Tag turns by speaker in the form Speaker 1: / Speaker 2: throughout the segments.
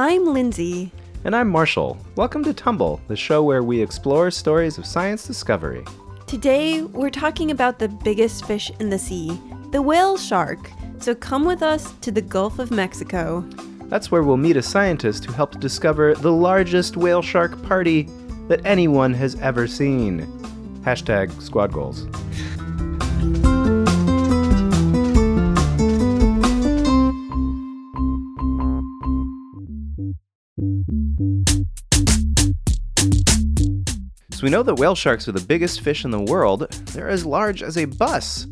Speaker 1: I'm Lindsay.
Speaker 2: And I'm Marshall. Welcome to Tumble, the show where we explore stories of science discovery.
Speaker 1: Today, we're talking about the biggest fish in the sea, the whale shark. So come with us to the Gulf of Mexico.
Speaker 2: That's where we'll meet a scientist who helped discover the largest whale shark party that anyone has ever seen. Hashtag squad goals. We know that whale sharks are the biggest fish in the world. They're as large as a bus.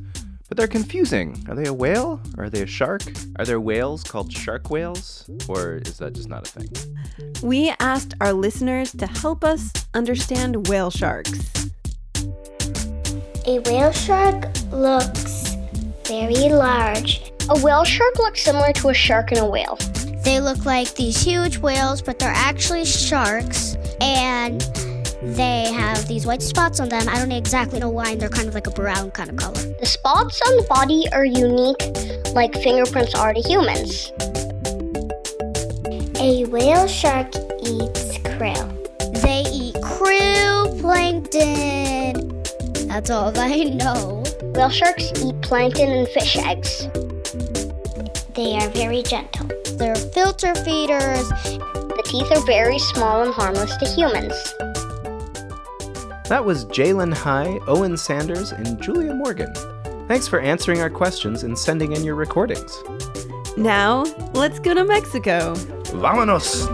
Speaker 2: But they're confusing. Are they a whale? Or are they a shark? Are there whales called shark whales? Or is that just not a thing?
Speaker 1: We asked our listeners to help us understand whale sharks.
Speaker 3: A whale shark looks very large.
Speaker 4: A whale shark looks similar to a shark and a whale.
Speaker 3: They look like these huge whales, but they're actually sharks. And they have these white spots on them. I don't exactly know why, and they're kind of like a brown kind of color.
Speaker 4: The spots on the body are unique, like fingerprints are to humans.
Speaker 3: A whale shark eats krill. They eat krill plankton. That's all I know.
Speaker 4: Whale sharks eat plankton and fish eggs.
Speaker 3: They are very gentle. They're filter feeders.
Speaker 4: The teeth are very small and harmless to humans.
Speaker 2: That was Jalen High, Owen Sanders, and Julia Morgan. Thanks for answering our questions and sending in your recordings.
Speaker 1: Now, let's go to Mexico.
Speaker 2: Vámonos!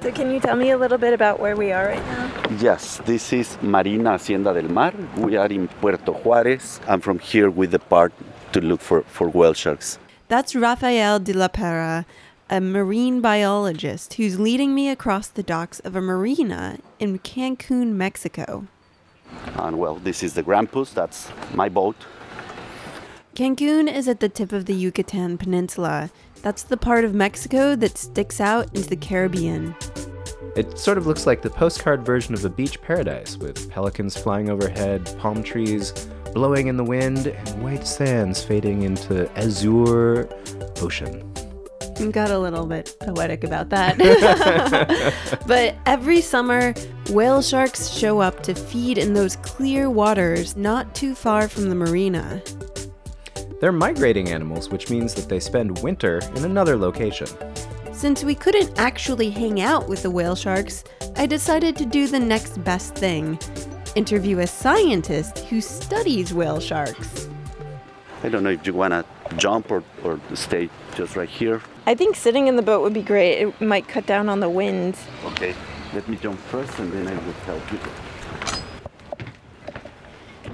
Speaker 1: So, can you tell me a little bit about where we are right now?
Speaker 5: Yes, this is Marina Hacienda del Mar. We are in Puerto Juarez. I'm from here with the part to look for, for whale sharks.
Speaker 1: That's Rafael de la Parra, a marine biologist who's leading me across the docks of a marina in Cancun, Mexico.
Speaker 5: And well, this is the Grampus, that's my boat.
Speaker 1: Cancun is at the tip of the Yucatan Peninsula. That's the part of Mexico that sticks out into the Caribbean.
Speaker 2: It sort of looks like the postcard version of a beach paradise with pelicans flying overhead, palm trees blowing in the wind, and white sands fading into azure ocean.
Speaker 1: Got a little bit poetic about that. but every summer, whale sharks show up to feed in those clear waters not too far from the marina.
Speaker 2: They're migrating animals, which means that they spend winter in another location.
Speaker 1: Since we couldn't actually hang out with the whale sharks, I decided to do the next best thing interview a scientist who studies whale sharks.
Speaker 5: I don't know if you want to jump or, or stay just right here.
Speaker 1: I think sitting in the boat would be great. It might cut down on the wind.
Speaker 5: Okay, let me jump first and then I will help you.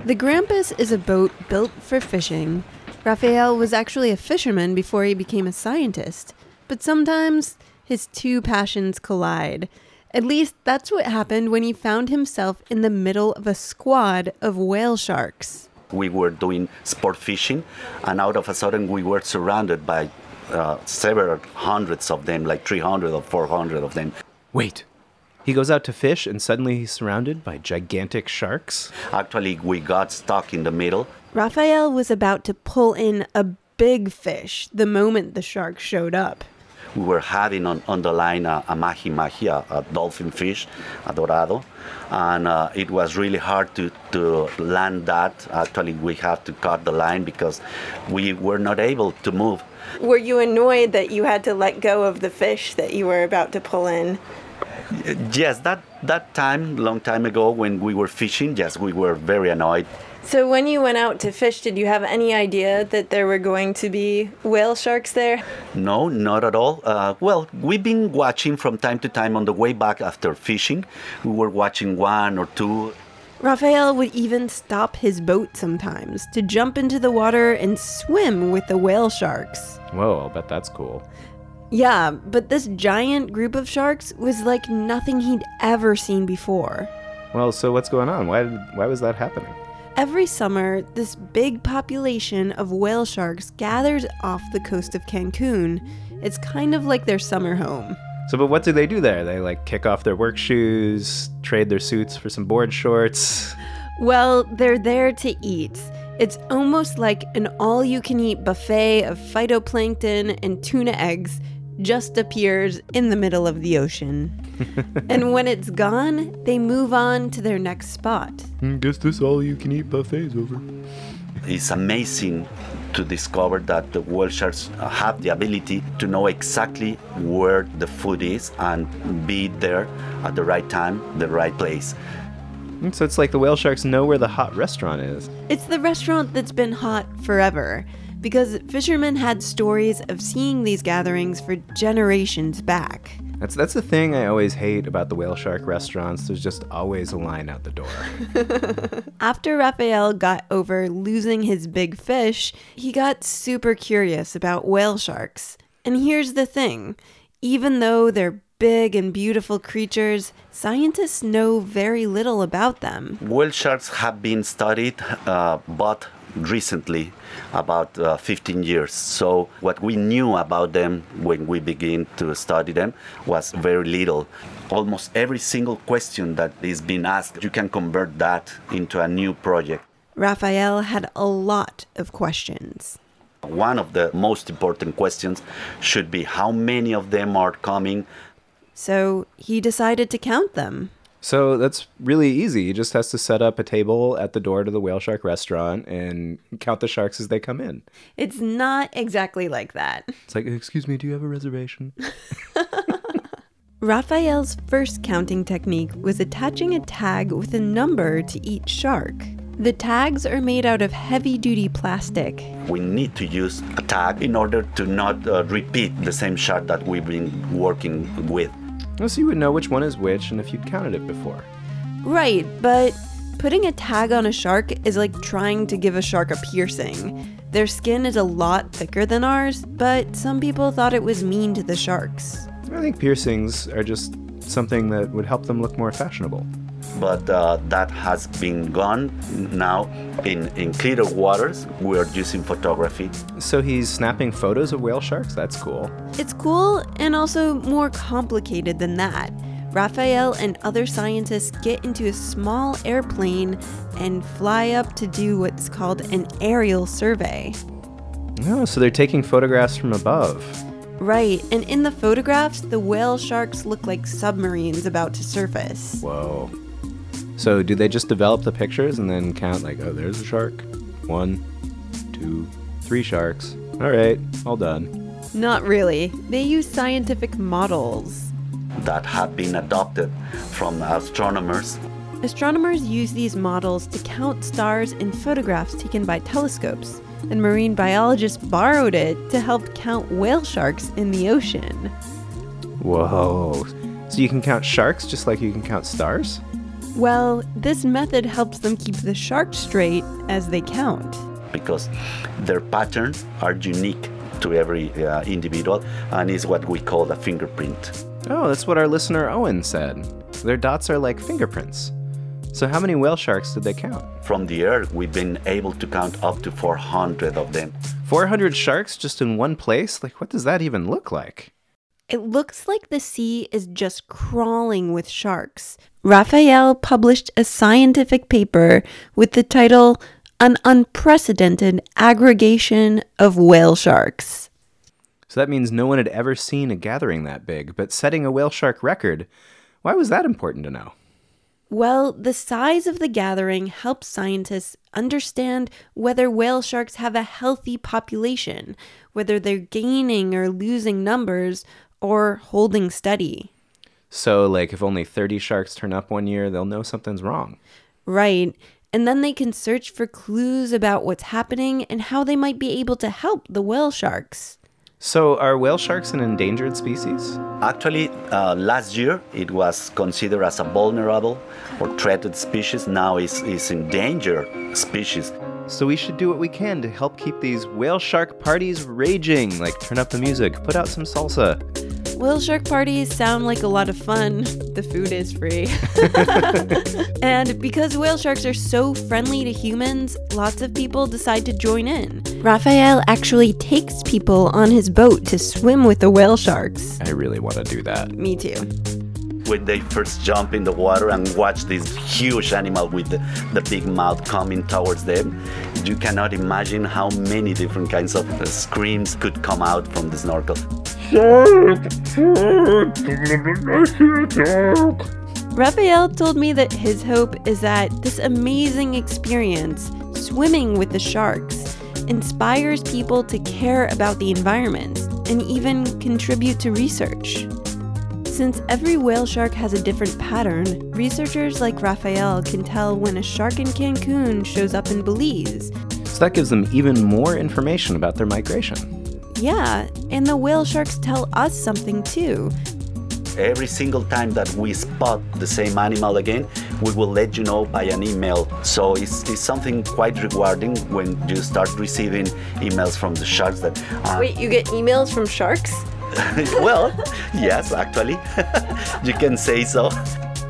Speaker 1: The Grampus is a boat built for fishing. Rafael was actually a fisherman before he became a scientist, but sometimes his two passions collide. At least that's what happened when he found himself in the middle of a squad of whale sharks.
Speaker 5: We were doing sport fishing, and out of a sudden, we were surrounded by uh, several hundreds of them, like 300 or 400 of them.
Speaker 2: Wait, he goes out to fish and suddenly he's surrounded by gigantic sharks?
Speaker 5: Actually, we got stuck in the middle.
Speaker 1: Rafael was about to pull in a big fish the moment the shark showed up.
Speaker 5: We were having on, on the line a, a mahi mahi, a, a dolphin fish, a dorado, and uh, it was really hard to, to land that. Actually, we had to cut the line because we were not able to move.
Speaker 1: Were you annoyed that you had to let go of the fish that you were about to pull in?
Speaker 5: Yes, that, that time, long time ago when we were fishing, yes, we were very annoyed.
Speaker 1: So, when you went out to fish, did you have any idea that there were going to be whale sharks there?
Speaker 5: No, not at all. Uh, well, we've been watching from time to time on the way back after fishing. We were watching one or two.
Speaker 1: Rafael would even stop his boat sometimes to jump into the water and swim with the whale sharks.
Speaker 2: Whoa, I'll bet that's cool.
Speaker 1: Yeah, but this giant group of sharks was like nothing he'd ever seen before.
Speaker 2: Well, so what's going on? Why, did, why was that happening?
Speaker 1: Every summer, this big population of whale sharks gathers off the coast of Cancun. It's kind of like their summer home.
Speaker 2: So, but what do they do there? They like kick off their work shoes, trade their suits for some board shorts.
Speaker 1: Well, they're there to eat. It's almost like an all you can eat buffet of phytoplankton and tuna eggs just appears in the middle of the ocean. and when it's gone, they move on to their next spot.
Speaker 2: Hmm, guess this all you can eat buffet's over.
Speaker 5: It's amazing to discover that the whale sharks have the ability to know exactly where the food is and be there at the right time, the right place.
Speaker 2: Hmm, so it's like the whale sharks know where the hot restaurant is.
Speaker 1: It's the restaurant that's been hot forever because fishermen had stories of seeing these gatherings for generations back.
Speaker 2: That's that's the thing I always hate about the whale shark restaurants. There's just always a line out the door.
Speaker 1: After Rafael got over losing his big fish, he got super curious about whale sharks. And here's the thing even though they're big and beautiful creatures, scientists know very little about them.
Speaker 5: Whale sharks have been studied, uh, but recently, about uh, 15 years. So, what we knew about them when we began to study them was very little. Almost every single question that is being asked, you can convert that into a new project.
Speaker 1: Rafael had a lot of questions.
Speaker 5: One of the most important questions should be how many of them are coming.
Speaker 1: So he decided to count them.
Speaker 2: So that's really easy. He just has to set up a table at the door to the whale shark restaurant and count the sharks as they come in.
Speaker 1: It's not exactly like that.
Speaker 2: It's like, excuse me, do you have a reservation?
Speaker 1: Rafael's first counting technique was attaching a tag with a number to each shark. The tags are made out of heavy duty plastic.
Speaker 5: We need to use a tag in order to not uh, repeat the same shark that we've been working with.
Speaker 2: So you would know which one is which and if you'd counted it before.
Speaker 1: Right, but putting a tag on a shark is like trying to give a shark a piercing. Their skin is a lot thicker than ours, but some people thought it was mean to the sharks.
Speaker 2: I think piercings are just something that would help them look more fashionable.
Speaker 5: But uh, that has been gone now in, in clearer waters. We are using photography.
Speaker 2: So he's snapping photos of whale sharks? That's cool.
Speaker 1: It's cool and also more complicated than that. Rafael and other scientists get into a small airplane and fly up to do what's called an aerial survey.
Speaker 2: Oh, so they're taking photographs from above.
Speaker 1: Right, and in the photographs, the whale sharks look like submarines about to surface.
Speaker 2: Whoa. So do they just develop the pictures and then count like, oh, there's a shark? One, two, three sharks. All right, all done.
Speaker 1: Not really. They use scientific models.
Speaker 5: that have been adopted from astronomers.
Speaker 1: Astronomers use these models to count stars in photographs taken by telescopes, and marine biologists borrowed it to help count whale sharks in the ocean.
Speaker 2: Whoa. So you can count sharks just like you can count stars?
Speaker 1: Well, this method helps them keep the shark straight as they count.
Speaker 5: because their patterns are unique to every uh, individual and is what we call a fingerprint.
Speaker 2: Oh, that's what our listener Owen said. Their dots are like fingerprints. So how many whale sharks did they count?
Speaker 5: From the earth, we've been able to count up to 400 of them.
Speaker 2: 400 sharks just in one place? Like, what does that even look like?
Speaker 1: It looks like the sea is just crawling with sharks. Rafael published a scientific paper with the title An Unprecedented Aggregation of Whale Sharks.
Speaker 2: So that means no one had ever seen a gathering that big, but setting a whale shark record, why was that important to know?
Speaker 1: Well, the size of the gathering helps scientists understand whether whale sharks have a healthy population, whether they're gaining or losing numbers, or holding steady.
Speaker 2: So, like, if only 30 sharks turn up one year, they'll know something's wrong.
Speaker 1: Right. And then they can search for clues about what's happening and how they might be able to help the whale sharks.
Speaker 2: So, are whale sharks an endangered species?
Speaker 5: Actually, uh, last year it was considered as a vulnerable or threatened species. Now it's, it's endangered species.
Speaker 2: So, we should do what we can to help keep these whale shark parties raging. Like, turn up the music, put out some salsa.
Speaker 1: Whale shark parties sound like a lot of fun. The food is free. and because whale sharks are so friendly to humans, lots of people decide to join in. Rafael actually takes people on his boat to swim with the whale sharks.
Speaker 2: I really want to do that.
Speaker 1: Me too.
Speaker 5: when they first jump in the water and watch this huge animal with the, the big mouth coming towards them. You cannot imagine how many different kinds of uh, screams could come out from the snorkel.
Speaker 1: Rafael told me that his hope is that this amazing experience, swimming with the sharks, inspires people to care about the environment and even contribute to research. Since every whale shark has a different pattern, researchers like Rafael can tell when a shark in Cancun shows up in Belize.
Speaker 2: So that gives them even more information about their migration.
Speaker 1: Yeah, and the whale sharks tell us something too.
Speaker 5: Every single time that we spot the same animal again, we will let you know by an email. So it's, it's something quite rewarding when you start receiving emails from the sharks that. Uh,
Speaker 1: Wait, you get emails from sharks?
Speaker 5: well, yes, actually, you can say so.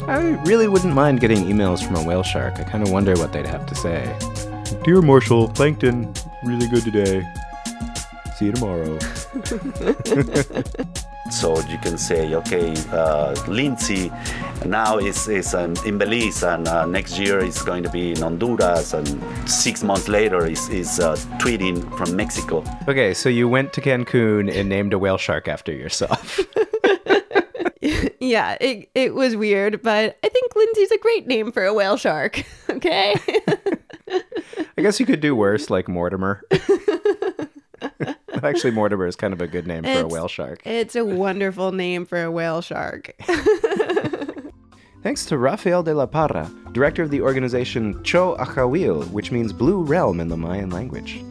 Speaker 2: I really wouldn't mind getting emails from a whale shark. I kind of wonder what they'd have to say. Dear Marshall, plankton, really good today. See you tomorrow.
Speaker 5: So you can say, okay, uh, Lindsay now is, is um, in Belize, and uh, next year is going to be in Honduras, and six months later is, is uh, tweeting from Mexico.
Speaker 2: Okay, so you went to Cancun and named a whale shark after yourself.
Speaker 1: Yeah, it, it was weird, but I think Lindsay's a great name for a whale shark. Okay?
Speaker 2: I guess you could do worse, like Mortimer. Actually, Mortimer is kind of a good name for a whale shark.
Speaker 1: it's a wonderful name for a whale shark.
Speaker 2: Thanks to Rafael de la Parra, director of the organization Ch'ooj Ajauil, which means Blue Realm in the Mayan language.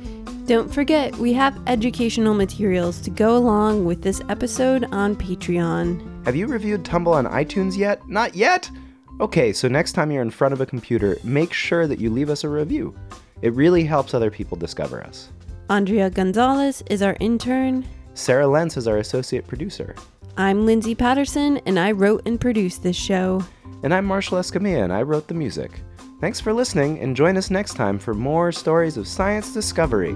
Speaker 1: Don't forget, we have educational materials to go along with this episode on Patreon.
Speaker 2: Have you reviewed Tumble on iTunes yet? Not yet? Okay, so next time you're in front of a computer, make sure that you leave us a review. It really helps other people discover us.
Speaker 1: Andrea Gonzalez is our intern.
Speaker 2: Sarah Lentz is our associate producer.
Speaker 1: I'm Lindsay Patterson, and I wrote and produced this show.
Speaker 2: And I'm Marshall Escamilla, and I wrote the music. Thanks for listening, and join us next time for more stories of science discovery.